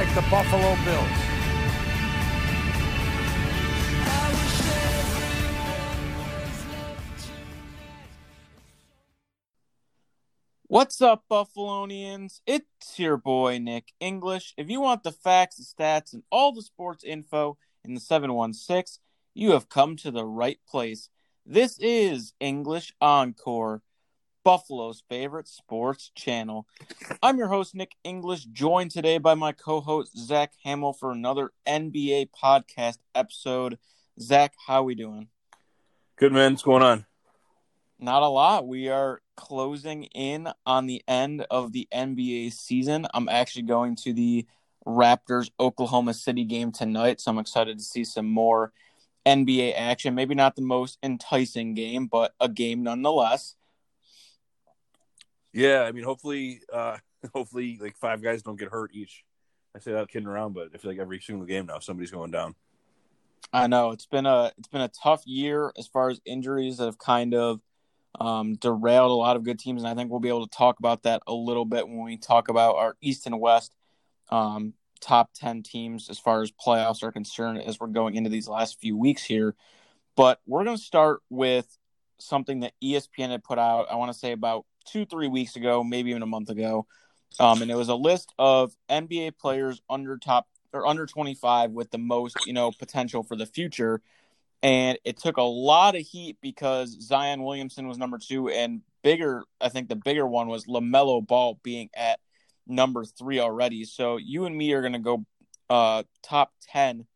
like the Buffalo Bills. What's up, Buffalonians? It's your boy, Nick English. If you want the facts, the stats, and all the sports info in the 716, you have come to the right place. This is English Encore, Buffalo's favorite sports channel. I'm your host, Nick English, joined today by my co host, Zach Hamill, for another NBA podcast episode. Zach, how we doing? Good, man. What's going on? Not a lot. We are closing in on the end of the NBA season. I'm actually going to the Raptors Oklahoma City game tonight, so I'm excited to see some more NBA action. Maybe not the most enticing game, but a game nonetheless. Yeah, I mean, hopefully, uh, hopefully, like five guys don't get hurt each. I say that kidding around, but I feel like every single game now somebody's going down. I know it's been a it's been a tough year as far as injuries that have kind of um, derailed a lot of good teams, and I think we'll be able to talk about that a little bit when we talk about our East and West um, top ten teams as far as playoffs are concerned as we're going into these last few weeks here. But we're going to start with something that ESPN had put out. I want to say about two, three weeks ago, maybe even a month ago, um, and it was a list of NBA players under top or under 25 with the most, you know, potential for the future. And it took a lot of heat because Zion Williamson was number two, and bigger, I think the bigger one was LaMelo Ball being at number three already. So you and me are going to go uh, top 10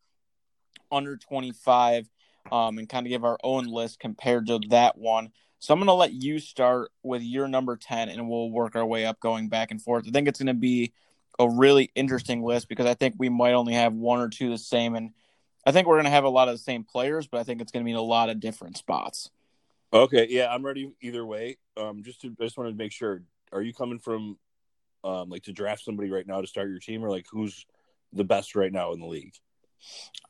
under 25 um, and kind of give our own list compared to that one. So I'm going to let you start with your number 10 and we'll work our way up going back and forth. I think it's going to be a really interesting list because I think we might only have one or two the same. And I think we're going to have a lot of the same players, but I think it's going to be in a lot of different spots. Okay. Yeah, I'm ready either way. Um, just to, I just wanted to make sure. Are you coming from um, like to draft somebody right now to start your team or like who's the best right now in the league?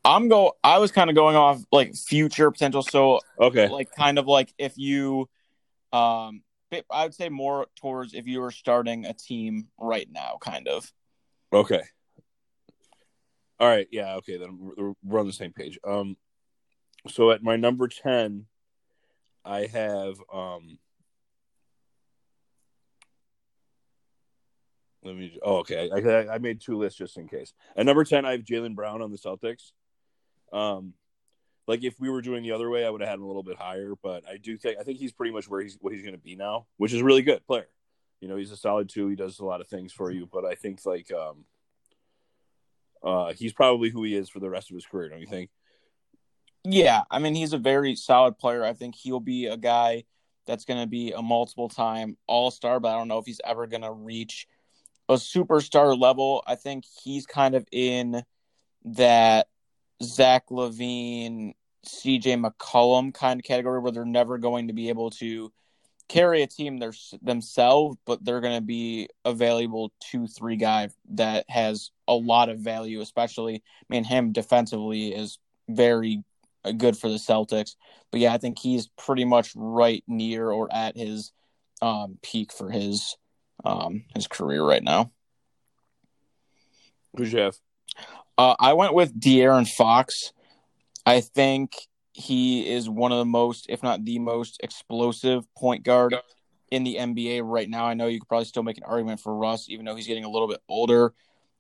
I'm go. I was kind of going off like future potential. So okay, like kind of like if you, um, I would say more towards if you were starting a team right now, kind of. Okay. All right. Yeah. Okay. Then we're, on the same page. Um, so at my number ten, I have um. Let me. Oh, okay. I, I made two lists just in case. At number ten, I have Jaylen Brown on the Celtics. Um, like if we were doing the other way, I would have had him a little bit higher. But I do think I think he's pretty much where he's what he's going to be now, which is really good player. You know, he's a solid two. He does a lot of things for you. But I think like um, uh, he's probably who he is for the rest of his career. Don't you think? Yeah, I mean he's a very solid player. I think he'll be a guy that's going to be a multiple time All Star, but I don't know if he's ever going to reach a superstar level. I think he's kind of in that Zach LaVine, CJ McCollum kind of category where they're never going to be able to carry a team their, themselves, but they're going to be a valuable two, three guy that has a lot of value, especially, I mean, him defensively is very good for the Celtics. But yeah, I think he's pretty much right near or at his um, peak for his um, his career right now. Who's you have? Uh, I went with De'Aaron Fox. I think he is one of the most, if not the most, explosive point guard in the NBA right now. I know you could probably still make an argument for Russ, even though he's getting a little bit older.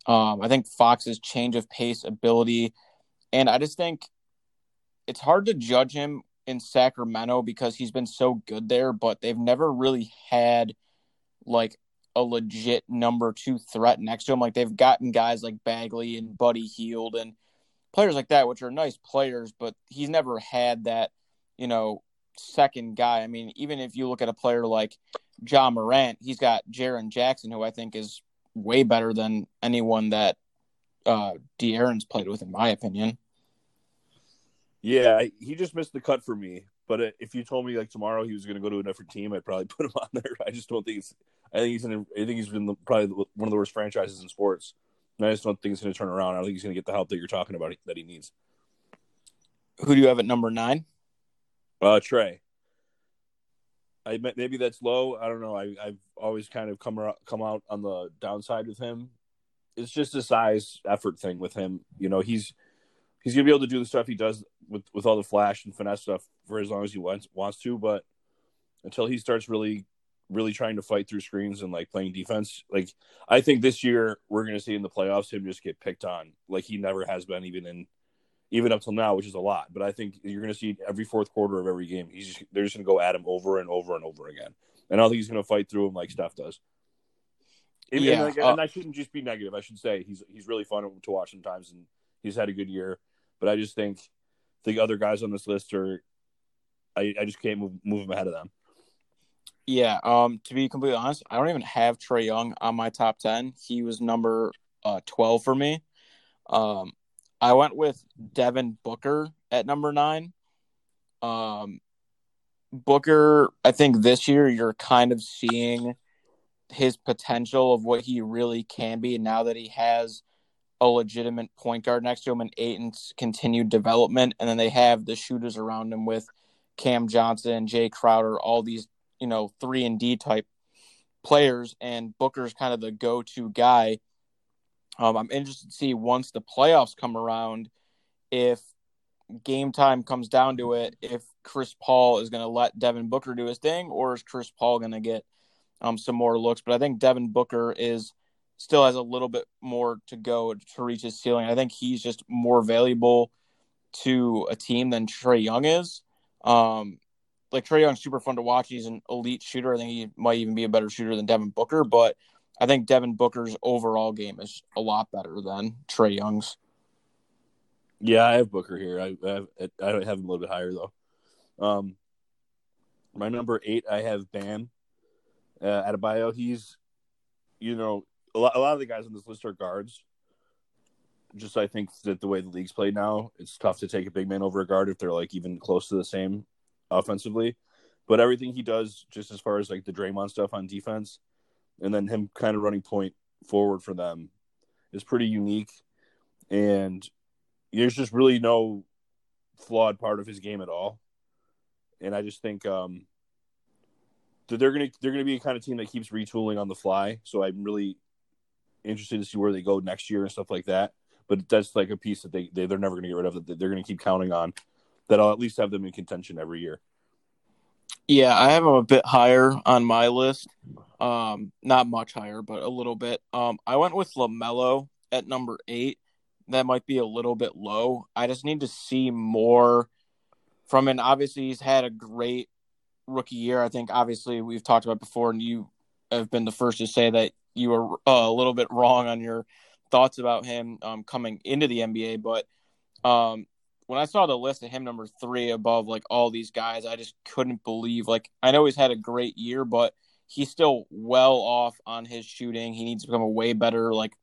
Um, I think Fox's change of pace ability, and I just think it's hard to judge him in Sacramento because he's been so good there, but they've never really had like a legit number two threat next to him. Like they've gotten guys like Bagley and Buddy Hield and players like that, which are nice players, but he's never had that, you know, second guy. I mean, even if you look at a player like Ja Morant, he's got Jaren Jackson, who I think is way better than anyone that uh De'Aaron's played with, in my opinion. Yeah, he just missed the cut for me. But if you told me like tomorrow he was going to go to a different team, I'd probably put him on there. I just don't think it's. I think he's in. I think he's been the, probably one of the worst franchises in sports. And I just don't think it's going to turn around. I don't think he's going to get the help that you're talking about that he needs. Who do you have at number nine? Uh, Trae. I maybe that's low. I don't know. I, I've always kind of come come out on the downside with him. it's just a size effort thing with him. You know, he's he's gonna be able to do the stuff he does with with all the flash and finesse stuff for as long as he wants wants to, but until he starts really really trying to fight through screens and like playing defense, like I think this year we're gonna see in the playoffs him just get picked on like he never has been even in even up till now, which is a lot. But I think you're going to see every fourth quarter of every game, he's just, they're just going to go at him over and over and over again. And I don't think he's going to fight through him like Steph does. And, yeah, and, like, uh, and I shouldn't just be negative. I should say he's he's really fun to watch sometimes, and he's had a good year. But I just think the other guys on this list are, I, I just can't move move him ahead of them. Yeah, um, to be completely honest, I don't even have Trae Young on my top ten. He was number uh, twelve for me. Um, I went with Devin Booker at number nine. Um, Booker, I think this year you're kind of seeing his potential of what he really can be now that he has a legitimate point guard next to him and Ayton's continued development. And then they have the shooters around him with Cam Johnson, Jay Crowder, all these, you know, three and D type players. And Booker's kind of the go to guy. Um, I'm interested to see once the playoffs come around if game time comes down to it, if Chris Paul is going to let Devin Booker do his thing, or is Chris Paul going to get um, some more looks? But I think Devin Booker is still has a little bit more to go to reach his ceiling. I think he's just more valuable to a team than Trae Young is. Um, like Trae Young's super fun to watch. He's an elite shooter. I think he might even be a better shooter than Devin Booker, but I think Devin Booker's overall game is a lot better than Trae Young's. Yeah, I have Booker here. I I have, I have him a little bit higher though. Um, my number eight, I have Bam uh, Adebayo. He's, you know, a lot, a lot of the guys on this list are guards. Just I think that the way the league's played now, it's tough to take a big man over a guard if they're like even close to the same offensively. But everything he does, just as far as like the Draymond stuff on defense, and then him kind of running point forward for them, is pretty unique. And there's just really no flawed part of his game at all. And I just think um, they're gonna they're gonna be a kind of team that keeps retooling on the fly. So I'm really interested to see where they go next year and stuff like that. But that's like a piece that they, they they're never gonna get rid of. That they're gonna keep counting on. That I'll at least have them in contention every year. Yeah, I have them a bit higher on my list. Um, not much higher, but a little bit. Um, I went with Lamelo at number eight. That might be a little bit low. I just need to see more from him. Obviously, he's had a great rookie year. I think obviously we've talked about before, and you have been the first to say that you were uh, a little bit wrong on your thoughts about him um, coming into the NBA. But um, when I saw the list of him number three above like all these guys, I just couldn't believe. Like I know he's had a great year, but he's still well off on his shooting. He needs to become a way better like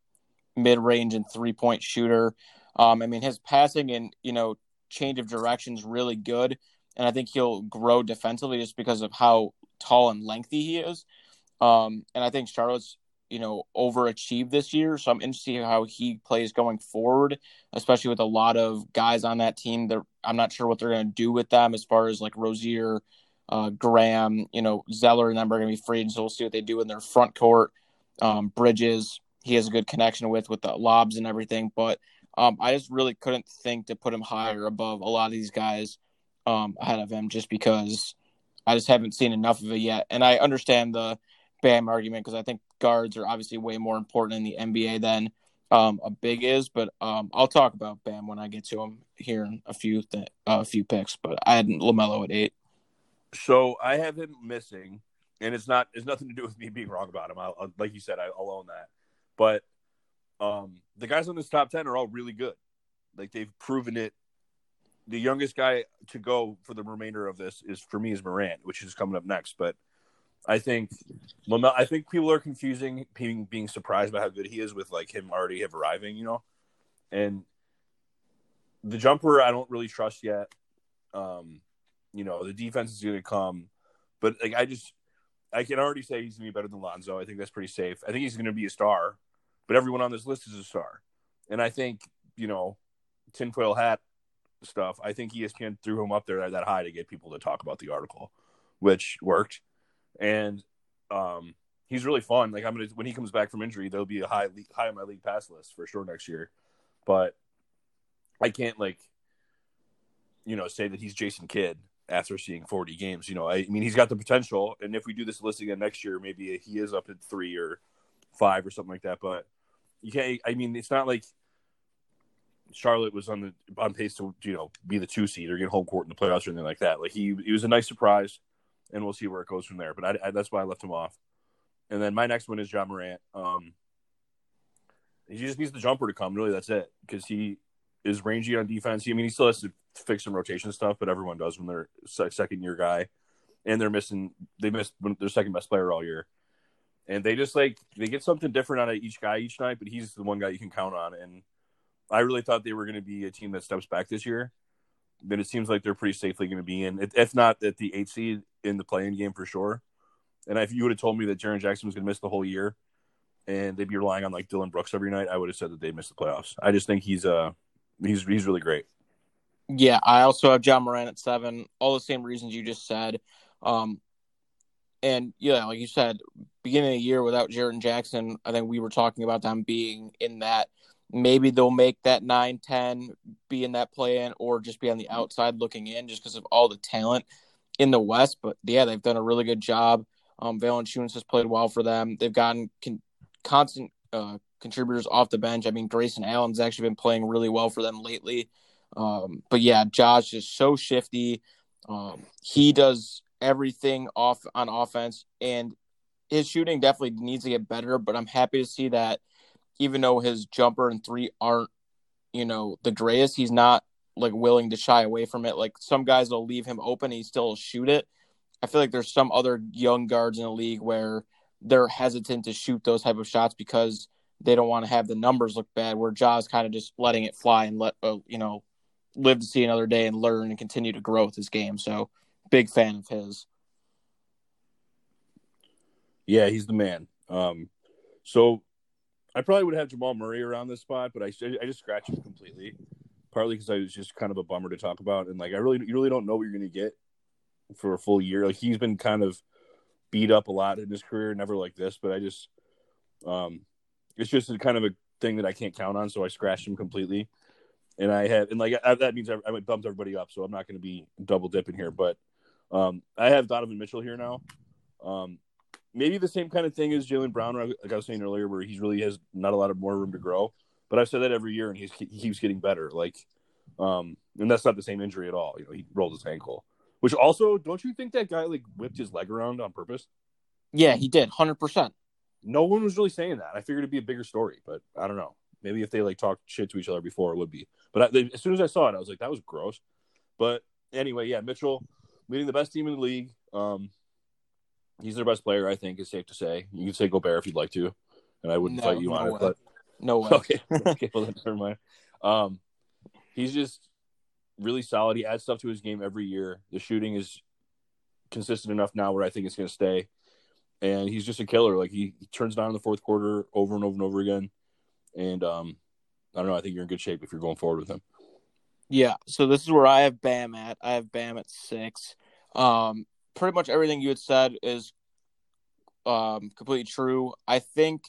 mid range and three point shooter. Um, I mean his passing and you know change of direction is really good and I think he'll grow defensively just because of how tall and lengthy he is. Um, and I think Charlotte's you know overachieved this year, so I'm interested see how he plays going forward, especially with a lot of guys on that team. That I'm not sure what they're going to do with them as far as like Rozier, uh, Graham, you know Zeller, and them are going to be free, and so we'll see what they do in their front court. Um, Bridges, he has a good connection with with the lobs and everything, but um, I just really couldn't think to put him higher above a lot of these guys um, ahead of him just because I just haven't seen enough of it yet. And I understand the Bam argument because I think guards are obviously way more important in the NBA than um, a big is. But um, I'll talk about Bam when I get to him here in a few th- uh, a few picks. But I had Lamelo at eight. So I have him missing, and it's not it's nothing to do with me being wrong about him. I'll, I'll, like you said, I, will own that. But um, the guys on this top ten are all really good. Like they've proven it the youngest guy to go for the remainder of this is for me is Morant, which is coming up next. But I think I think people are confusing being being surprised by how good he is with like him already have arriving, you know. And the jumper I don't really trust yet. Um, you know, the defense is going to come, but like I just I can already say he's going to be better than Lonzo. I think that's pretty safe. I think he's going to be a star, but everyone on this list is a star. And I think, you know, tinfoil hat stuff, I think ESPN threw him up there that high to get people to talk about the article, which worked. And um, he's really fun. Like I'm gonna when he comes back from injury, there'll be a high high on my league pass list for sure next year. But I can't like you know say that he's Jason Kidd after seeing 40 games. You know, I, I mean he's got the potential, and if we do this list again next year, maybe he is up at three or five or something like that. But you can't. I mean, it's not like Charlotte was on the on pace to you know be the two seed or get home court in the playoffs or anything like that. Like he he was a nice surprise, and we'll see where it goes from there. But I, I, that's why I left him off. And then my next one is Ja Morant. Um, he just needs the jumper to come. Really, that's it. Because he is rangy on defense. I mean, he still has to fix some rotation stuff, but everyone does when they're second year guy, and they're missing. They missed their second best player all year, and they just like they get something different out of each guy each night. But he's the one guy you can count on, and I really thought they were going to be a team that steps back this year. But it seems like they're pretty safely going to be in, if not at the eight seed in the playing game for sure. And if you would have told me that Jaren Jackson was going to miss the whole year, and they'd be relying on like Dillon Brooks every night, I would have said that they'd miss the playoffs. I just think he's uh he's he's really great. Yeah, I also have Ja Morant at seven. All the same reasons you just said. Um, and yeah, like you said, beginning of the year without Jaren Jackson, I think we were talking about them being in that maybe they'll make that 9 10 be in that play in or just be on the outside looking in just because of all the talent in the West. But yeah, they've done a really good job. Um, Valanciunas has played well for them. They've gotten con- constant uh, contributors off the bench. I mean, Grayson Allen's actually been playing really well for them lately. Um, but yeah, Josh is so shifty. Um, he does everything off on offense, and his shooting definitely needs to get better. But I'm happy to see that even though his jumper and three aren't, you know, the greatest, he's not like willing to shy away from it. Like some guys will leave him open, he still shoot it. I feel like there's some other young guards in the league where they're hesitant to shoot those type of shots because they don't want to have the numbers look bad. Where Ja's kind of just letting it fly and let uh, you know live to see another day and learn and continue to grow with his game. So big fan of his. Yeah, he's the man. Um, so I probably would have Jamal Murray around this spot, but I I just scratched him completely. Partly because I was just kind of a bummer to talk about, and like I really you really don't know what you're going to get for a full year. Like he's been kind of beat up a lot in his career, never like this, but I just um it's just a kind of a thing that I can't count on, so I scratched him completely. And I had and like I, that means I, I bumped everybody up, so I'm not going to be double dipping here, but um I have Donovan Mitchell here now. Um maybe the same kind of thing as Jaylen Brown, like I was saying earlier, where he really has not a lot of more room to grow. But I've said that every year, and he's, he keeps getting better. Like, um, and that's not the same injury at all. You know, he rolled his ankle, which also, don't you think that guy like whipped his leg around on purpose? Yeah, he did, hundred percent. No one was really saying that. I figured it'd be a bigger story, but I don't know. Maybe if they like talked shit to each other before, it would be. But I, they, as soon as I saw it, I was like, that was gross. But anyway, yeah, Mitchell leading the best team in the league. Um, he's their best player. I think is safe to say. You can say Gobert if you'd like to, and I wouldn't no, fight you no on way. it. But no way. Okay, okay. Well, then never mind. Um, he's just really solid. He adds stuff to his game every year. The shooting is consistent enough now where I think it's going to stay. And he's just a killer. Like he, he turns down in the fourth quarter over and over and over again. And um, I don't know. I think you're in good shape if you're going forward with him. Yeah. So this is where I have Bam at. I have Bam at six. Um, pretty much everything you had said is um, completely true. I think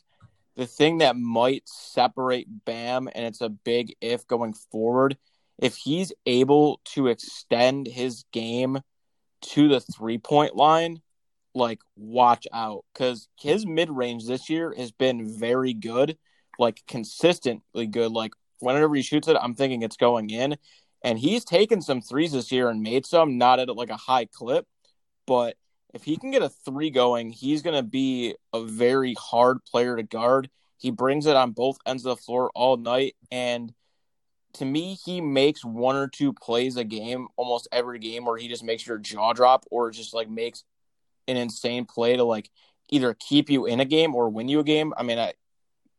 the thing that might separate Bam, and it's a big if going forward, if he's able to extend his game to the three point line, like watch out because his mid range this year has been very good, like consistently good. Like whenever he shoots it, I'm thinking it's going in. And he's taken some threes this year and made some, not at like a high clip, but if he can get a three going, he's going to be a very hard player to guard. He brings it on both ends of the floor all night. And to me, he makes one or two plays a game, almost every game, where he just makes your jaw drop or just like makes an insane play to like either keep you in a game or win you a game. I mean, I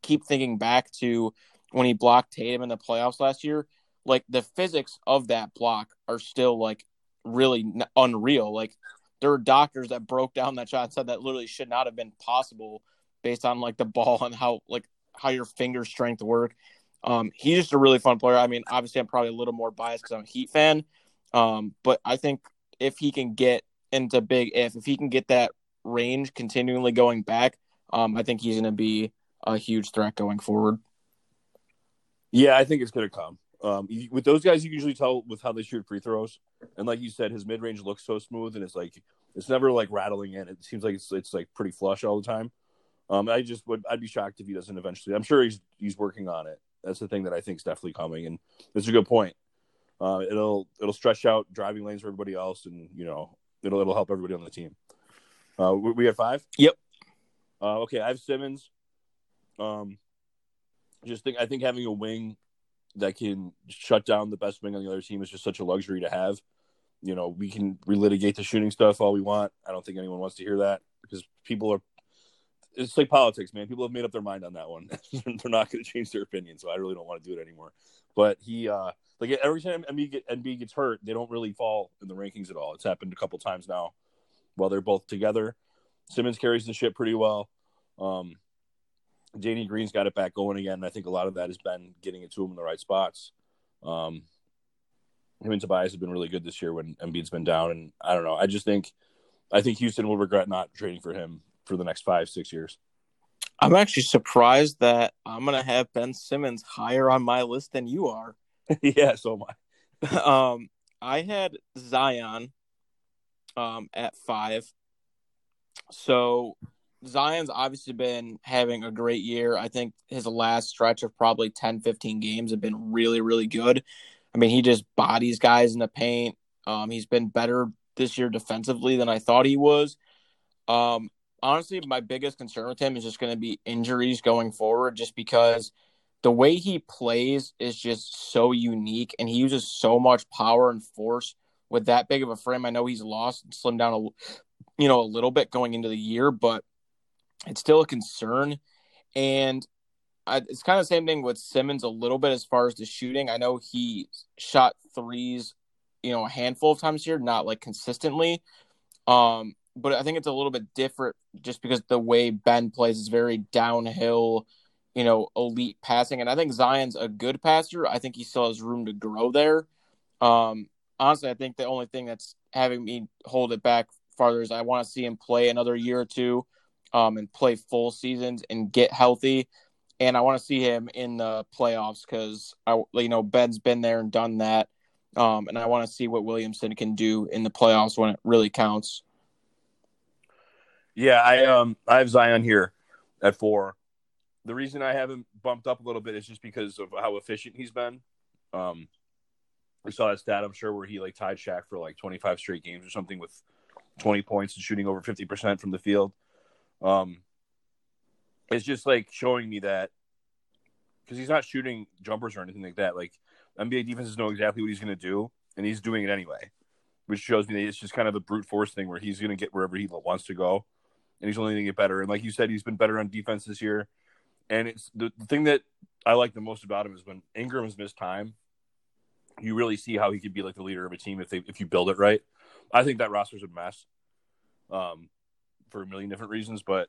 keep thinking back to when he blocked Tatum in the playoffs last year. Like the physics of that block are still like really unreal. Like there were doctors that broke down that shot and said that literally should not have been possible based on like the ball and how like how your finger strength work. Um, he's just a really fun player. I mean, obviously, I'm probably a little more biased because I'm a Heat fan, um, but I think if he can get into big if if he can get that range continually going back, um, I think he's going to be a huge threat going forward. Yeah, I think it's going to come. Um, with those guys, you can usually tell with how they shoot free throws, and like you said, his mid range looks so smooth, and it's like it's never like rattling in. It seems like it's it's like pretty flush all the time. Um, I just would I'd be shocked if he doesn't eventually. I'm sure he's he's working on it. That's the thing that I think is definitely coming, and it's a good point. Uh, it'll it'll stretch out driving lanes for everybody else, and you know it'll it'll help everybody on the team. Uh, we, we have five. Yep. Uh, okay, I have Simmons. Um, just think I think having a wing that can shut down the best wing on the other team is just such a luxury to have. You know, we can relitigate the shooting stuff all we want. I don't think anyone wants to hear that because people are. It's like politics, man. People have made up their mind on that one. They're not going to change their opinion, so I really don't want to do it anymore. But he, uh like every time Embiid, get, Embiid gets hurt, they don't really fall in the rankings at all. It's happened a couple times now while they're both together. Simmons carries the ship pretty well. Um, Danny Green's got it back going again. And I think a lot of that has been getting it to him in the right spots. Um, him and Tobias have been really good this year when Embiid's been down. And I don't know. I just think, I think Houston will regret not trading for him for the next five, six years. I'm actually surprised that I'm going to have Ben Simmons higher on my list than you are. yeah, so am I. um, I had Zion um, at five. So Zion's obviously been having a great year. I think his last stretch of probably 10, 15 games have been really, really good. I mean, he just bodies guys in the paint. Um, he's been better this year defensively than I thought he was. Um, honestly, my biggest concern with him is just going to be injuries going forward, just because the way he plays is just so unique and he uses so much power and force with that big of a frame. I know he's lost and slimmed down a you know a little bit going into the year, but it's still a concern. And I, it's kind of the same thing with Simmons a little bit as far as the shooting. I know he shot threes, you know, a handful of times here, not like consistently. Um, but I think it's a little bit different just because the way Ben plays is very downhill, you know, elite passing. And I think Zion's a good passer. I think he still has room to grow there. Um, honestly, I think the only thing that's having me hold it back farther is I want to see him play another year or two um, and play full seasons and get healthy. And I want to see him in the playoffs because I, you know, Ben's been there and done that. Um, and I want to see what Williamson can do in the playoffs when it really counts. Yeah, I um I have Zion here at four. The reason I haven't bumped up a little bit is just because of how efficient he's been. Um, we saw that stat, I'm sure, where he like tied Shaq for like 25 straight games or something with 20 points and shooting over 50% from the field. Um, it's just like showing me that because he's not shooting jumpers or anything like that. Like NBA defenses know exactly what he's going to do, and he's doing it anyway, which shows me that it's just kind of a brute force thing where he's going to get wherever he wants to go, and he's only going to get better. And like you said, he's been better on defense this year. And it's the, the thing that I like the most about him is when Ingram's missed time, you really see how he could be like the leader of a team if they if you build it right. I think that roster's a mess. Um, for a million different reasons, but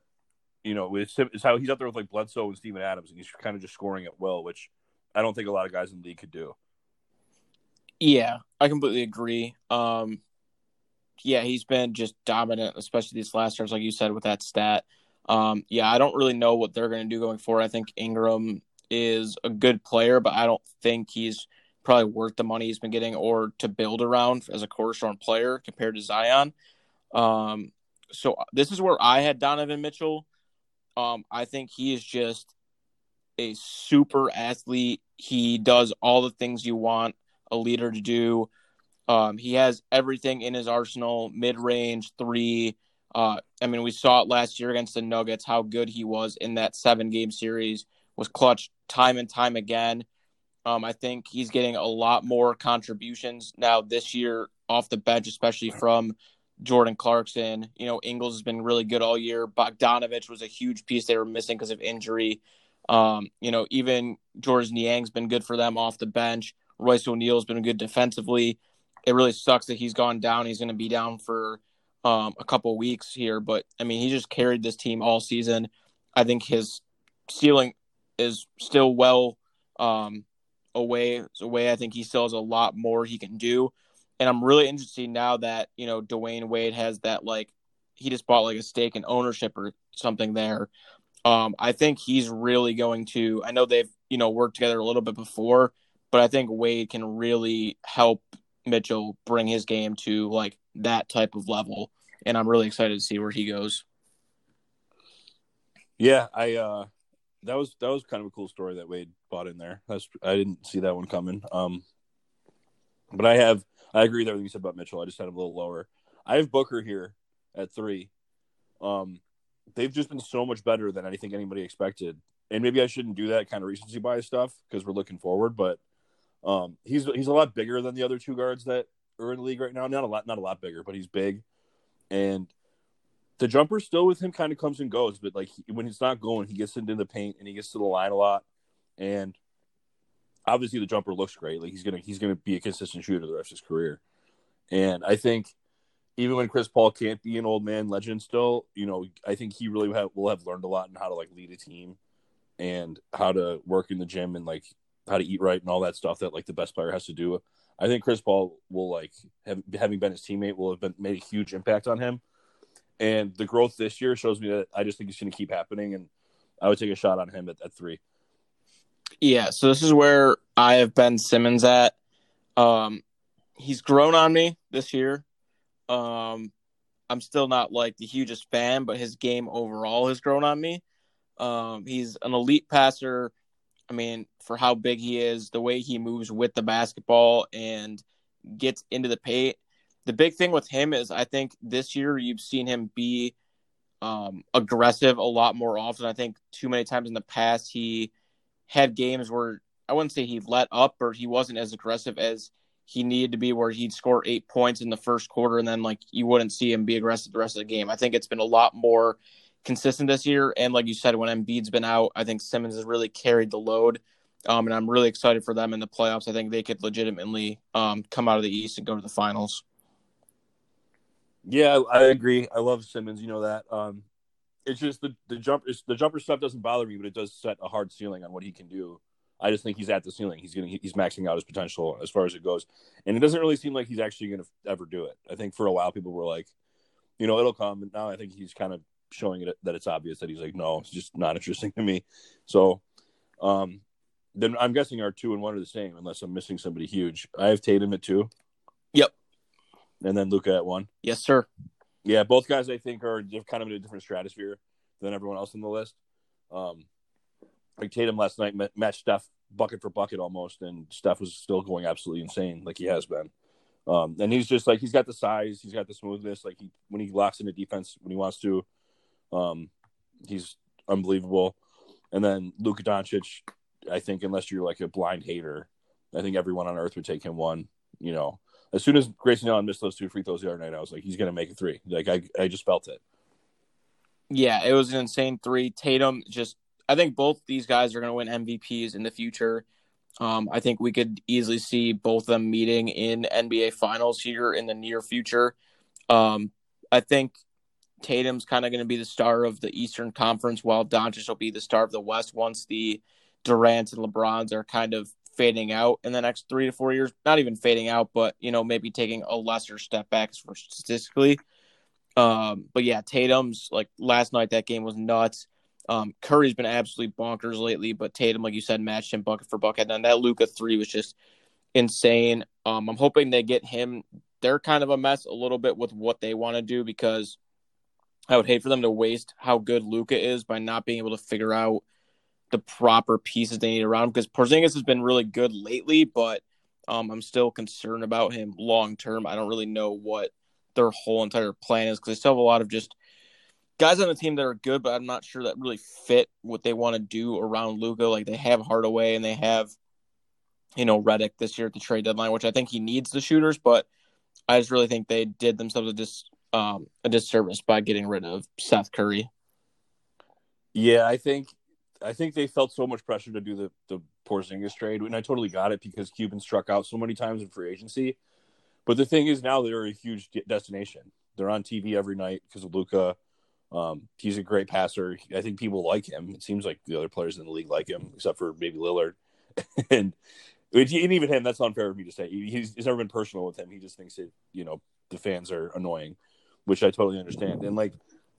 you know, it's, it's how he's out there with like Bledsoe and Steven Adams, and he's kind of just scoring at will, which I don't think a lot of guys in the league could do. Yeah, I completely agree. Um, yeah, he's been just dominant, especially these last years, like you said, with that stat. Um, yeah, I don't really know what they're going to do going forward. I think Ingram is a good player, but I don't think he's probably worth the money he's been getting or to build around as a cornerstone player compared to Zion. Um, so this is where I had Donovan Mitchell. Um, I think he is just a super athlete. He does all the things you want a leader to do. Um, he has everything in his arsenal, mid range, three. Uh, I mean, we saw it last year against the Nuggets, how good he was in that seven game series, was clutch time and time again. Um, I think he's getting a lot more contributions now this year off the bench, especially from Jordan Clarkson. You know, Ingles has been really good all year. Bogdanovic was a huge piece they were missing because of injury. Um, you know, even Georges Niang's been good for them off the bench. Royce O'Neale's been good defensively. It really sucks that he's gone down. He's going to be down for um, a couple weeks here, but I mean, he just carried this team all season. I think his ceiling is still well um, away. Away, I think he still has a lot more he can do and I'm really interested now that you know Dwyane Wade has that like he just bought like a stake in ownership or something there. Um, I think he's really going to. I know they've you know worked together a little bit before, but I think Wade can really help Mitchell bring his game to like that type of level, and I'm really excited to see where he goes. Yeah, I uh that was that was kind of a cool story that Wade bought in there. That's I didn't see that one coming. Um, but I have I agree with everything you said about Mitchell. I just had him a little lower. I have Booker here at three. Um, they've just been so much better than anything anybody expected. And maybe I shouldn't do that kind of recency bias stuff because we're looking forward. But um, he's he's a lot bigger than the other two guards that are in the league right now. Not a lot, not a lot bigger, but he's big. And the jumper still with him kind of comes and goes, but like when he's not going, he gets into the paint and he gets to the line a lot. And obviously, the jumper looks great. Like he's gonna he's gonna be a consistent shooter the rest of his career. And I think even when Chris Paul can't be an old man legend still, you know, I think he really have, will have learned a lot in how to like lead a team and how to work in the gym and like how to eat right and all that stuff that like the best player has to do. I think Chris Paul will like have, having been his teammate will have been made a huge impact on him. And the growth this year shows me that I just think it's going to keep happening. And I would take a shot on him at, at three. Yeah. So this is where I have Ben Simmons at. Um, he's grown on me this year. Um, I'm still not like the hugest fan, but his game overall has grown on me. Um, he's an elite passer. I mean, for how big he is, the way he moves with the basketball and gets into the paint. The big thing with him is I think this year you've seen him be um, aggressive a lot more often. I think too many times in the past he had games where I wouldn't say he let up or he wasn't as aggressive as he needed to be where he'd score eight points in the first quarter and then like you wouldn't see him be aggressive the rest of the game. I think it's been a lot more consistent this year. And like you said, when Embiid's been out, I think Simmons has really carried the load. Um, and I'm really excited for them in the playoffs. I think they could legitimately um, come out of the East and go to the finals. Yeah, I agree. I love Simmons. You know that. Um, it's just the the jumper the jumper stuff doesn't bother me, but it does set a hard ceiling on what he can do. I just think he's at the ceiling. He's getting he's maxing out his potential as far as it goes, and it doesn't really seem like he's actually going to ever do it. I think for a while people were like, you know, it'll come, and now I think he's kind of showing it that it's obvious that he's like, no, it's just not interesting to me. So, um, then I'm guessing our two and one are the same, unless I'm missing somebody huge. I have Tatum at two. Yep. And then Luka at one. Yes, sir. Yeah, both guys I think are kind of in a different stratosphere than everyone else on the list. Um, like Tatum last night matched Steph bucket for bucket almost, and Steph was still going absolutely insane like he has been. Um, and he's just like he's got the size, he's got the smoothness. Like he when he locks into defense when he wants to, um, he's unbelievable. And then Luka Doncic, I think unless you're like a blind hater, I think everyone on earth would take him one. You know, as soon as Grayson Allen missed those two free throws the other night, I was like, he's gonna make a three. Like I, I just felt it. Yeah, it was an insane three. Tatum just I think both these guys are going to win MVPs in the future. Um, I think we could easily see both of them meeting in NBA Finals here in the near future. Um, I think Tatum's kind of going to be the star of the Eastern Conference, while Doncic will be the star of the West once the Durant and LeBrons are kind of fading out in the next three to four years. Not even fading out, but you know maybe taking a lesser step back for statistically. Um, but yeah, Tatum's like last night that game was nuts. Um, Curry's been absolutely bonkers lately, but Tatum, like you said, matched him bucket for bucket. And that Luka three was just insane. Um, I'm hoping they get him. They're kind of a mess a little bit with what they want to do because I would hate for them to waste how good Luka is by not being able to figure out the proper pieces they need around. Because Porzingis has been really good lately, but um, I'm still concerned about him long term. I don't really know what their whole entire plan is because they still have a lot of just guys on the team that are good, but I'm not sure that really fit what they want to do around Luka. Like they have Hardaway and they have, you know, Redick this year at the trade deadline, which I think he needs the shooters, but I just really think they did themselves a dis um, a disservice by getting rid of Seth Curry. Yeah, I think I think they felt so much pressure to do the the Porzingis trade, and I totally got it because Cuban struck out so many times in free agency. But the thing is, now they're a huge destination. They're on TV every night because of Luka. Um, he's a great passer. I think people like him. It seems like the other players in the league like him, except for maybe Lillard. and, and even him, that's unfair of me to say. He's, he's never been personal with him. He just thinks that you know the fans are annoying. which I totally understand. And like,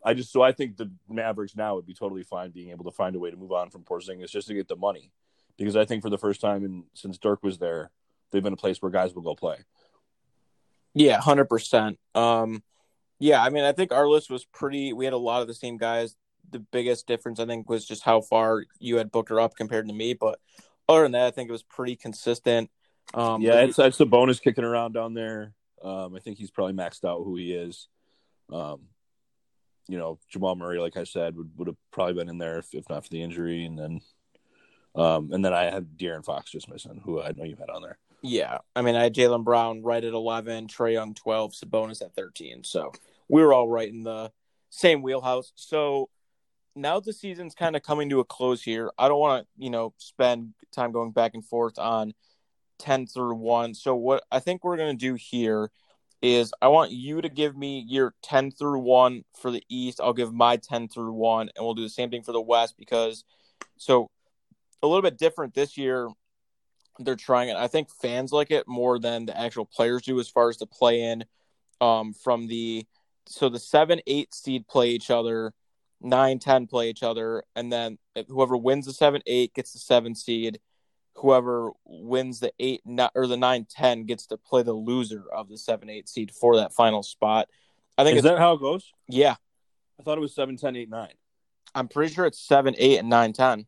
I just so I think the Mavericks now would be totally fine being able to find a way to move on from Porzingis just to get the money, because I think for the first time in since Dirk was there, they've been a place where guys will go play. Yeah, hundred percent. Um, yeah, I mean, I think our list was pretty. We had a lot of the same guys. The biggest difference, I think, was just how far you had Booker up compared to me. But other than that, I think it was pretty consistent. Um, yeah, it's it's a bonus kicking around down there. Um, I think he's probably maxed out who he is. Um, you know, Jamal Murray, like I said, would, would have probably been in there if, if not for the injury. And then, um, and then I had De'Aaron Fox just missing, who I know you had on there. Yeah, I mean, I had Jaylen Brown right at eleven, Trae Young twelve, Sabonis at thirteen. So we were all right in the same wheelhouse. So now the season's kind of coming to a close here. I don't want to, you know, spend time going back and forth on 10 through 1. So what I think we're going to do here is I want you to give me your 10 through 1 for the East. I'll give my 10 through 1 and we'll do the same thing for the West because so a little bit different this year. They're trying it. I think fans like it more than the actual players do as far as the play in um, from the so the 7 8 seed play each other, 9 10 play each other and then whoever wins the 7 8 gets the 7 seed whoever wins the eight or the nine ten gets to play the loser of the seven eight seed for that final spot. I think is that how it goes? Yeah, I thought it was seven ten eight nine. I'm pretty sure it's seven eight and nine ten.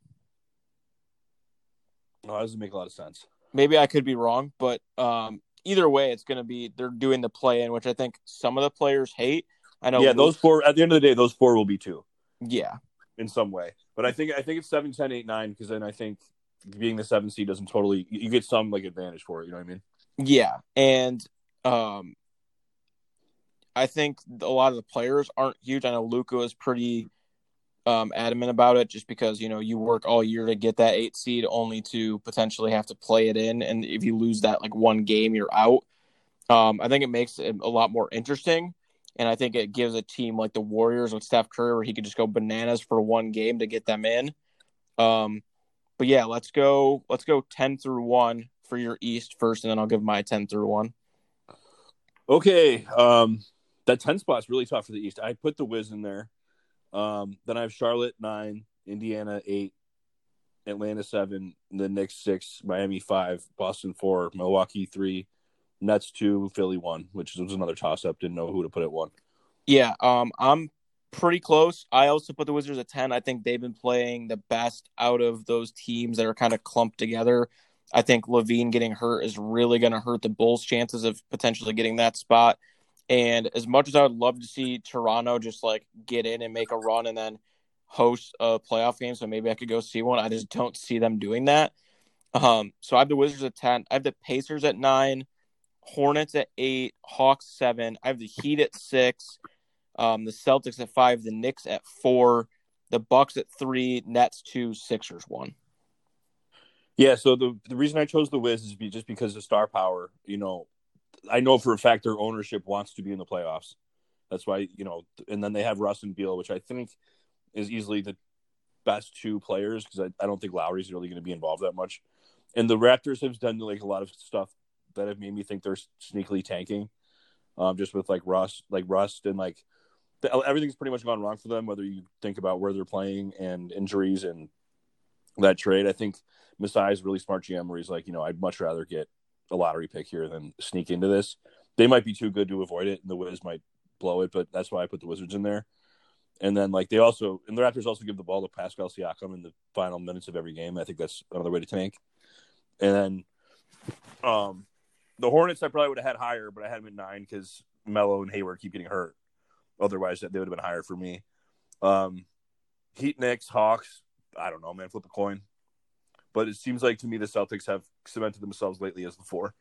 Oh, that doesn't make a lot of sense. Maybe I could be wrong, but um, either way, it's going to be they're doing the play in, which I think some of the players hate. I know. Yeah, those four at the end of the day, those four will be two. Yeah, in some way, but I think I think it's seven ten eight nine because then I think being the seven seed doesn't totally you get some like advantage for it. You know what I mean? Yeah, and um, I think a lot of the players aren't huge. I know Luka is pretty um, adamant about it, just because you know you work all year to get that eight seed, only to potentially have to play it in, and if you lose that like one game, you're out. Um, I think it makes it a lot more interesting. And I think it gives a team like the Warriors with Steph Curry where he could just go bananas for one game to get them in. Um, but yeah, let's go. Let's go ten through one for your East first, and then I'll give my ten through one. Okay, um, that ten spot's really tough for the East. I put the Wiz in there. Um, then I have Charlotte nine, Indiana eight, Atlanta seven, the Knicks six, Miami five, Boston four, Milwaukee three, Nets two, Philly one, which was another toss up. Didn't know who to put at one. Yeah, um, I'm pretty close. I also put the Wizards at 10. I think they've been playing the best out of those teams that are kind of clumped together. I think LaVine getting hurt is really going to hurt the Bulls' chances of potentially getting that spot. And as much as I would love to see Toronto just like get in and make a run and then host a playoff game, so maybe I could go see one, I just don't see them doing that. Um, so I have the Wizards at 10. I have the Pacers at 9, Hornets at 8, Hawks 7. I have the Heat at 6. Um, the Celtics at five, the Knicks at four, the Bucks at three, Nets two, Sixers one. Yeah, so the the reason I chose the Wiz is be just because of star power. You know, I know for a fact their ownership wants to be in the playoffs. That's why you know, and then they have Russ and Beal, which I think is easily the best two players because I, I don't think Lowry's really going to be involved that much. And the Raptors have done like a lot of stuff that have made me think they're sneakily tanking, um, just with like Russ, like Rust and like everything's pretty much gone wrong for them. Whether you think about where they're playing and injuries and that trade, I think Masai is really smart GM. Where he's like, you know, I'd much rather get a lottery pick here than sneak into this. They might be too good to avoid it, and the Wiz might blow it. But that's why I put the Wizards in there. And then like they also and the Raptors also give the ball to Pascal Siakam in the final minutes of every game. I think that's another way to tank. And then um the Hornets I probably would have had higher, but I had them at nine because Melo and Hayward keep getting hurt. Otherwise, they would have been higher for me. Um, Heat, Knicks, Hawks. I don't know, man. Flip a coin. But it seems like to me the Celtics have cemented themselves lately as the four.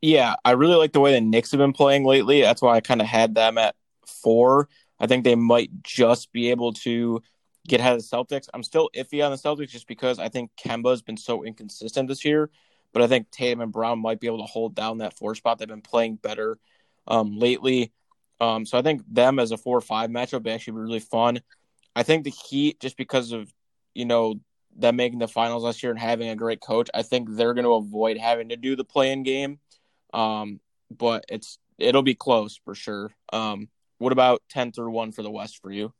Yeah, I really like the way the Knicks have been playing lately. That's why I kind of had them at four. I think they might just be able to get ahead of the Celtics. I'm still iffy on the Celtics just because I think Kemba's been so inconsistent this year. But I think Tatum and Brown might be able to hold down that four spot. They've been playing better um, lately. Um, so I think them as a four or five matchup would actually be really fun. I think the Heat, just because of you know them making the finals last year and having a great coach, I think they're going to avoid having to do the play-in game. Um, but it's it'll be close for sure. Um, what about ten through one for the West for you?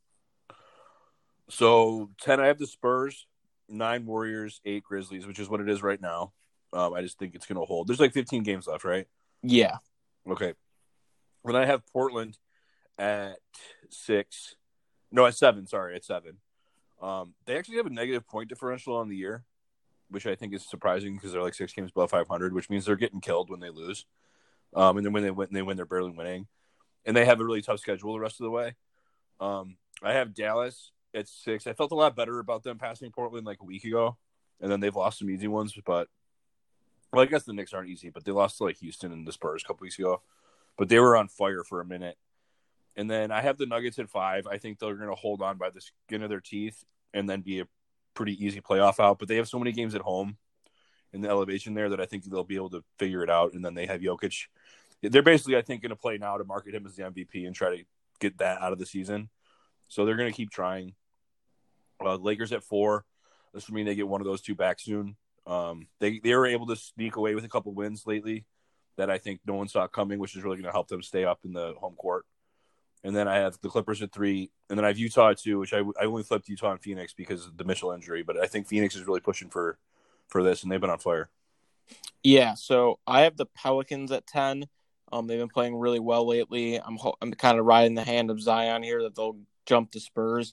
So ten, I have the Spurs, nine Warriors, eight Grizzlies, which is what it is right now. Um, I just think it's going to hold. There's like 15 games left, right? Yeah. Okay. When I have Portland at six, no, at seven. Sorry, at seven. Um, they actually have a negative point differential on the year, which I think is surprising because they're like six games above 500, which means they're getting killed when they lose. Um, and then when they win, they win, they're barely winning, and they have a really tough schedule the rest of the way. Um, I have Dallas at six. I felt a lot better about them passing Portland like a week ago, and then they've lost some easy ones. But well, I guess the Knicks aren't easy, but they lost to like Houston and the Spurs a couple weeks ago. But they were on fire for a minute. And then I have the Nuggets at five. I think they're going to hold on by the skin of their teeth and then be a pretty easy playoff out. But they have so many games at home in the elevation there that I think they'll be able to figure it out. And then they have Jokic. They're basically, I think, going to play now to market him as the MVP and try to get that out of the season. So they're going to keep trying. Uh, Lakers at four. This would mean they get one of those two back soon. Um, they they were able to sneak away with a couple wins lately that I think no one saw coming, which is really going to help them stay up in the home court. And then I have the Clippers at three, and then I have Utah at two, which I, I only flipped Utah and Phoenix because of the Mitchell injury, but I think Phoenix is really pushing for for this, and they've been on fire. Yeah, so I have the Pelicans at ten. Um, they've been playing really well lately. I'm I'm kind of riding the hand of Zion here that they'll jump the Spurs.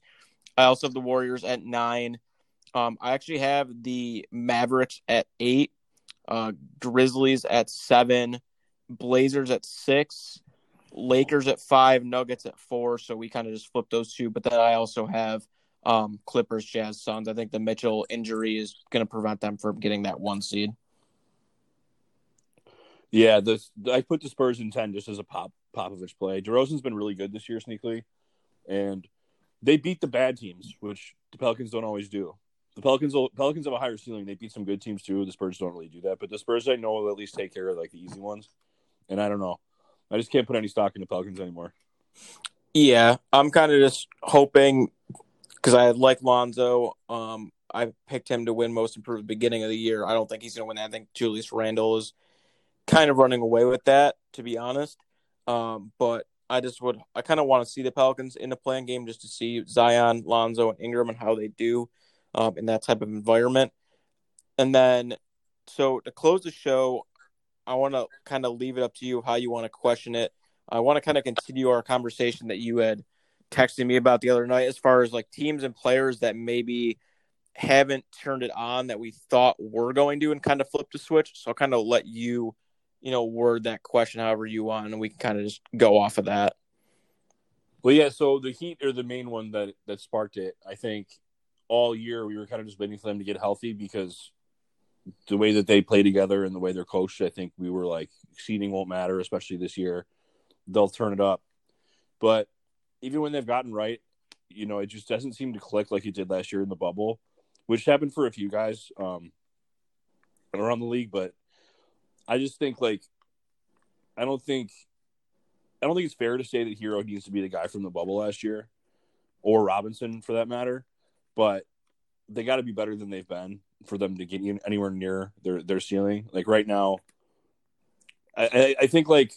I also have the Warriors at nine. Um, I actually have the Mavericks at eight, uh, Grizzlies at seven, Blazers at six, Lakers at five, Nuggets at four. So we kind of just flipped those two. But then I also have um, Clippers, Jazz, Suns. I think the Mitchell injury is going to prevent them from getting that one seed. Yeah, this I put the Spurs in ten just as a pop Popovich play. DeRozan's been really good this year, sneakily, and they beat the bad teams, which the Pelicans don't always do. The Pelicans Pelicans have a higher ceiling. They beat some good teams too. The Spurs don't really do that, but the Spurs I know will at least take care of like the easy ones. And I don't know. I just can't put any stock in the Pelicans anymore. Yeah, I'm kind of just hoping because I like Lonzo. Um, I picked him to win Most Improved beginning of the year. I don't think he's going to win that. I think Julius Randle is kind of running away with that, to be honest. Um, but I just would, I kind of want to see the Pelicans in the playing game just to see Zion, Lonzo, and Ingram and how they do um, in that type of environment. And then, so to close the show, I want to kind of leave it up to you how you want to question it. I want to kind of continue our conversation that you had texted me about the other night as far as like teams and players that maybe haven't turned it on that we thought were going to and kind of flip the switch. So I'll kind of let you, you know, word that question however you want and we can kind of just go off of that. Well, yeah. So the Heat are the main one that that sparked it. I think all year we were kind of just waiting for them to get healthy because the way that they play together and the way they're coached, I think we were like seeding won't matter, especially this year. They'll turn it up. But even when they've gotten right, you know, it just doesn't seem to click like it did last year in the bubble, which happened for a few guys um, around the league. But I just think like I don't think I don't think it's fair to say that Herro needs to be the guy from the bubble last year, or Robinson for that matter but they got to be better than they've been for them to get anywhere near their their ceiling. Like right now, I, I think like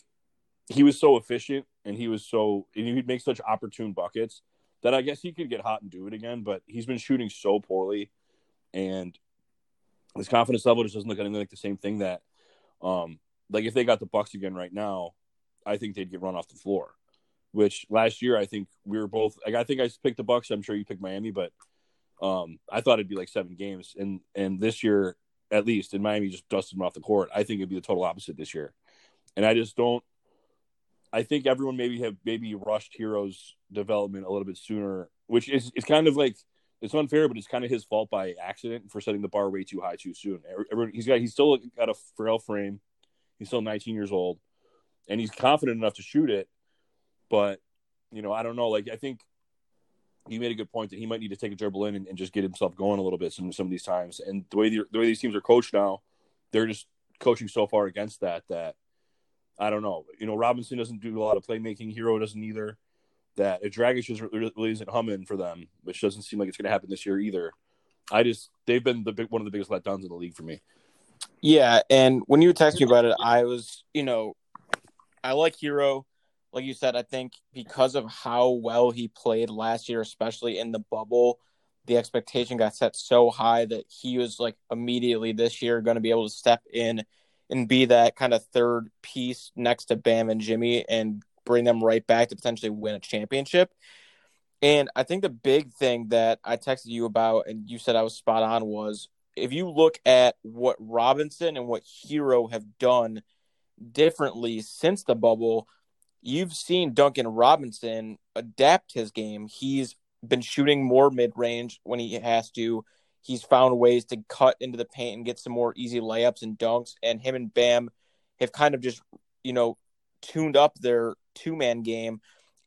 he was so efficient and he was so and he'd make such opportune buckets that I guess he could get hot and do it again. But he's been shooting so poorly, and his confidence level just doesn't look anything like the same thing that, um, like if they got the Bucks again right now, I think they'd get run off the floor. Which last year I think we were both like I think I picked the Bucks. I'm sure you picked Miami, but um, I thought it'd be like seven games, and and this year, at least in Miami, just dusted them off the court. I think it'd be the total opposite this year, and I just don't. I think everyone maybe have maybe rushed Herro's development a little bit sooner, which is it's kind of like it's unfair, but it's kind of his fault by accident for setting the bar way too high too soon. Everyone, he's got he's still got a frail frame. He's still 19 years old, and he's confident enough to shoot it. But you know, I don't know. Like I think you made a good point that he might need to take a dribble in and, and, just get himself going a little bit some some of these times. And the way the, the way these teams are coached now, they're just coaching so far against that that I don't know. You know, Robinson doesn't do a lot of playmaking. Herro doesn't either. That Dragic just really, isn't humming for them, which doesn't seem like it's going to happen this year either. I just they've been the big one of the biggest letdowns in the league for me. Yeah, and when you were texting about it, I was you know I like Herro. Like you said, I think because of how well he played last year, especially in the bubble, the expectation got set so high that he was like immediately this year going to be able to step in and be that kind of third piece next to Bam and Jimmy and bring them right back to potentially win a championship. And I think the big thing that I texted you about and you said I was spot on was if you look at what Robinson and what Herro have done differently since the bubble, you've seen Duncan Robinson adapt his game. He's been shooting more mid range when he has to. He's found ways to cut into the paint and get some more easy layups and dunks. And him and Bam have kind of just, you know, tuned up their two man game.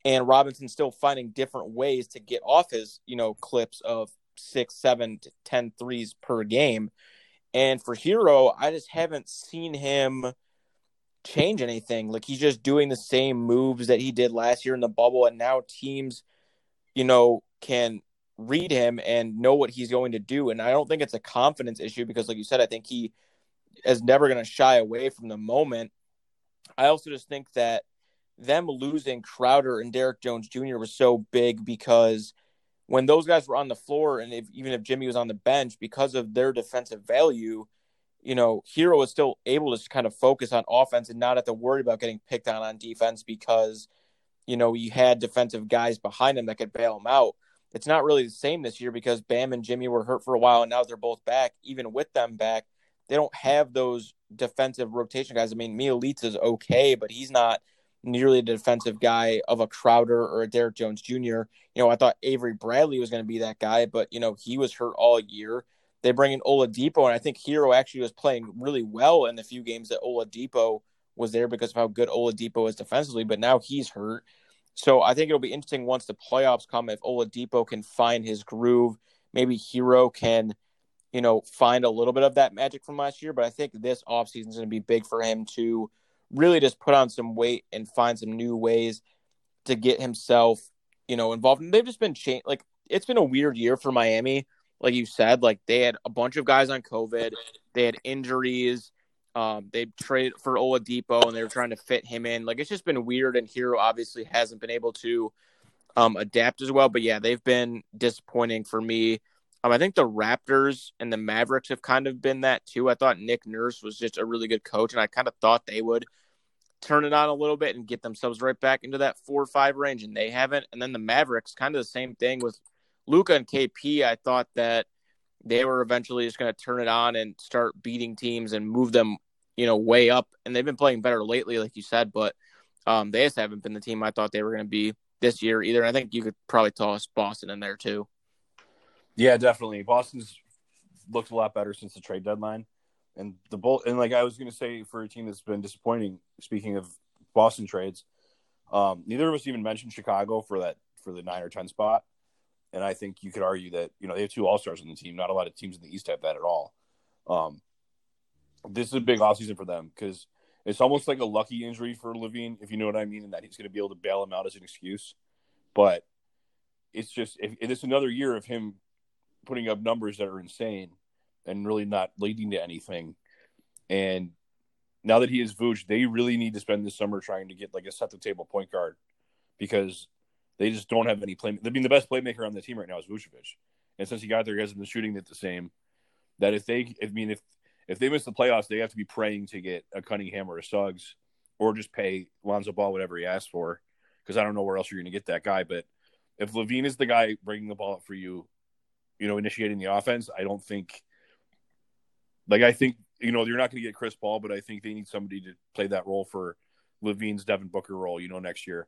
And Robinson's still finding different ways to get off his, you know, clips of six, seven to ten threes per game. And for Herro, I just haven't seen him change anything. Like he's just doing the same moves that he did last year in the bubble, and now teams, you know, can read him and know what he's going to do. And I don't think it's a confidence issue because, like you said, I think he is never going to shy away from the moment. I also just think that them losing Crowder and Derrick Jones Jr. was so big because when those guys were on the floor, and if, even if Jimmy was on the bench, because of their defensive value, you know, Herro was still able to kind of focus on offense and not have to worry about getting picked on on defense because, you know, you had defensive guys behind him that could bail him out. It's not really the same this year because Bam and Jimmy were hurt for a while and now they're both back. Even with them back, they don't have those defensive rotation guys. I mean, Mialit's is okay, but he's not – nearly a defensive guy of a Crowder or a Derrick Jones Jr. You know, I thought Avery Bradley was going to be that guy, but you know he was hurt all year. They bring in Oladipo, and I think Herro actually was playing really well in the few games that Oladipo was there because of how good Oladipo is defensively. But now he's hurt, so I think it'll be interesting once the playoffs come if Oladipo can find his groove. Maybe Herro can, you know, find a little bit of that magic from last year. But I think this offseason is going to be big for him to really just put on some weight and find some new ways to get himself, you know, involved. And they've just been changed. Like it's been a weird year for Miami. Like you said, like they had a bunch of guys on COVID, they had injuries. Um, they traded for Oladipo and they were trying to fit him in. Like it's just been weird. And Herro obviously hasn't been able to um, adapt as well. But yeah, they've been disappointing for me. Um, I think the Raptors and the Mavericks have kind of been that too. I thought Nick Nurse was just a really good coach, and I kind of thought they would turn it on a little bit and get themselves right back into that four or five range, and they haven't. And then the Mavericks, kind of the same thing with Luka and KP. I thought that they were eventually just going to turn it on and start beating teams and move them, you know, way up. And they've been playing better lately, like you said, but um, they just haven't been the team I thought they were going to be this year either. And I think you could probably toss Boston in there too. Yeah, definitely. Boston's looked a lot better since the trade deadline. And the bull and like I was gonna say for a team that's been disappointing, speaking of Boston trades, um, neither of us even mentioned Chicago for that for the nine or ten spot. And I think you could argue that, you know, they have two all stars on the team. Not a lot of teams in the East have that at all. Um, this is a big offseason for them because it's almost like a lucky injury for LaVine, if you know what I mean, and that he's going to be able to bail him out as an excuse. But it's just, if, it's another year of him putting up numbers that are insane and really not leading to anything. And now that he is Vooch, they really need to spend this summer trying to get like a set the table point guard because they just don't have any play. I mean, the best playmaker on the team right now is Vucevic, and since he got there, he hasn't been shooting it the same. That if they, I mean, if if they miss the playoffs, they have to be praying to get a Cunningham or a Suggs, or just pay Lonzo Ball whatever he asks for, because I don't know where else you're going to get that guy. But if LaVine is the guy bringing the ball up for you, you know, initiating the offense, I don't think. Like I think you know you're not going to get Chris Paul, but I think they need somebody to play that role for LaVine's Devin Booker role. You know, next year.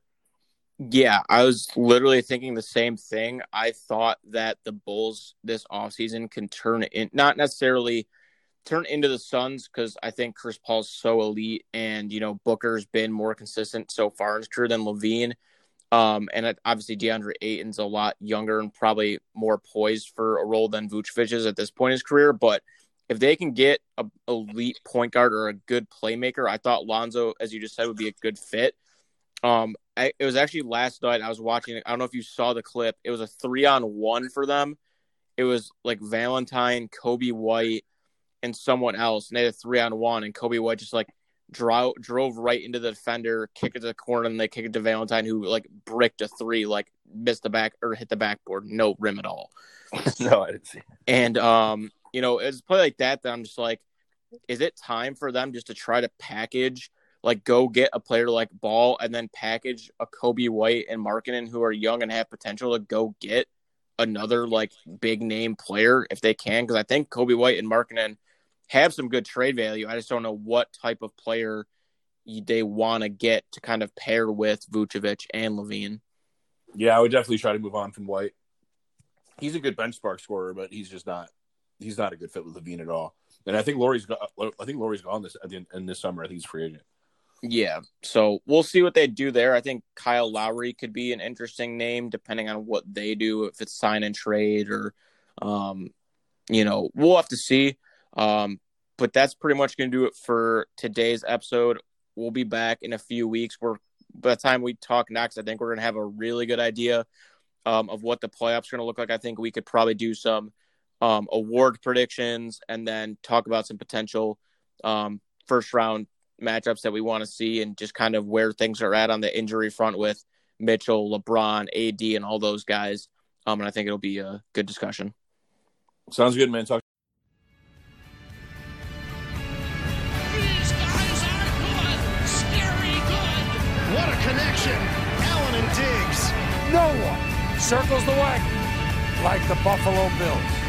Yeah, I was literally thinking the same thing. I thought that the Bulls this offseason can turn in not necessarily turn into the Suns because I think Chris Paul's so elite and you know Booker's been more consistent so far in his career than LaVine. Um, and obviously DeAndre Ayton's a lot younger and probably more poised for a role than Vucevic is at this point in his career. But if they can get a elite point guard or a good playmaker, I thought Lonzo, as you just said, would be a good fit. Um, I, it was actually last night I was watching. I don't know if you saw the clip. It was a three on one for them. It was like Valentine, Coby White, and someone else, and they had a three on one, and Coby White just like drove drove right into the defender, kicked it to the corner, and they kicked it to Valentine, who like bricked a three, like missed the back or hit the backboard, no rim at all. no, I didn't see. And um, you know, it's play like that that I'm just like, is it time for them just to try to package, like go get a player like Ball and then package a Coby White and Markkanen who are young and have potential to go get another like big name player if they can? Because I think Coby White and Markkanen have some good trade value. I just don't know what type of player they want to get to kind of pair with Vucevic and LaVine. Yeah, I would definitely try to move on from White. He's a good bench spark scorer, but he's just not. He's not a good fit with LaVine at all. And I think Lauri's. I think Lauri's gone this at the in this summer. I think he's free agent. Yeah, so we'll see what they do there. I think Kyle Lowry could be an interesting name, depending on what they do, if it's sign and trade or, um, you know, we'll have to see. Um, but that's pretty much going to do it for today's episode. We'll be back in a few weeks. We're by the time we talk next, I think we're going to have a really good idea um, of what the playoffs are going to look like. I think we could probably do some um, award predictions and then talk about some potential um, first round matchups that we want to see and just kind of where things are at on the injury front with Mitchell, LeBron, AD, and all those guys. Um, and I think it'll be a good discussion. Sounds good, man. Talk These guys are good, scary good. What a connection. Allen and Diggs. No one circles the wagon like the Buffalo Bills.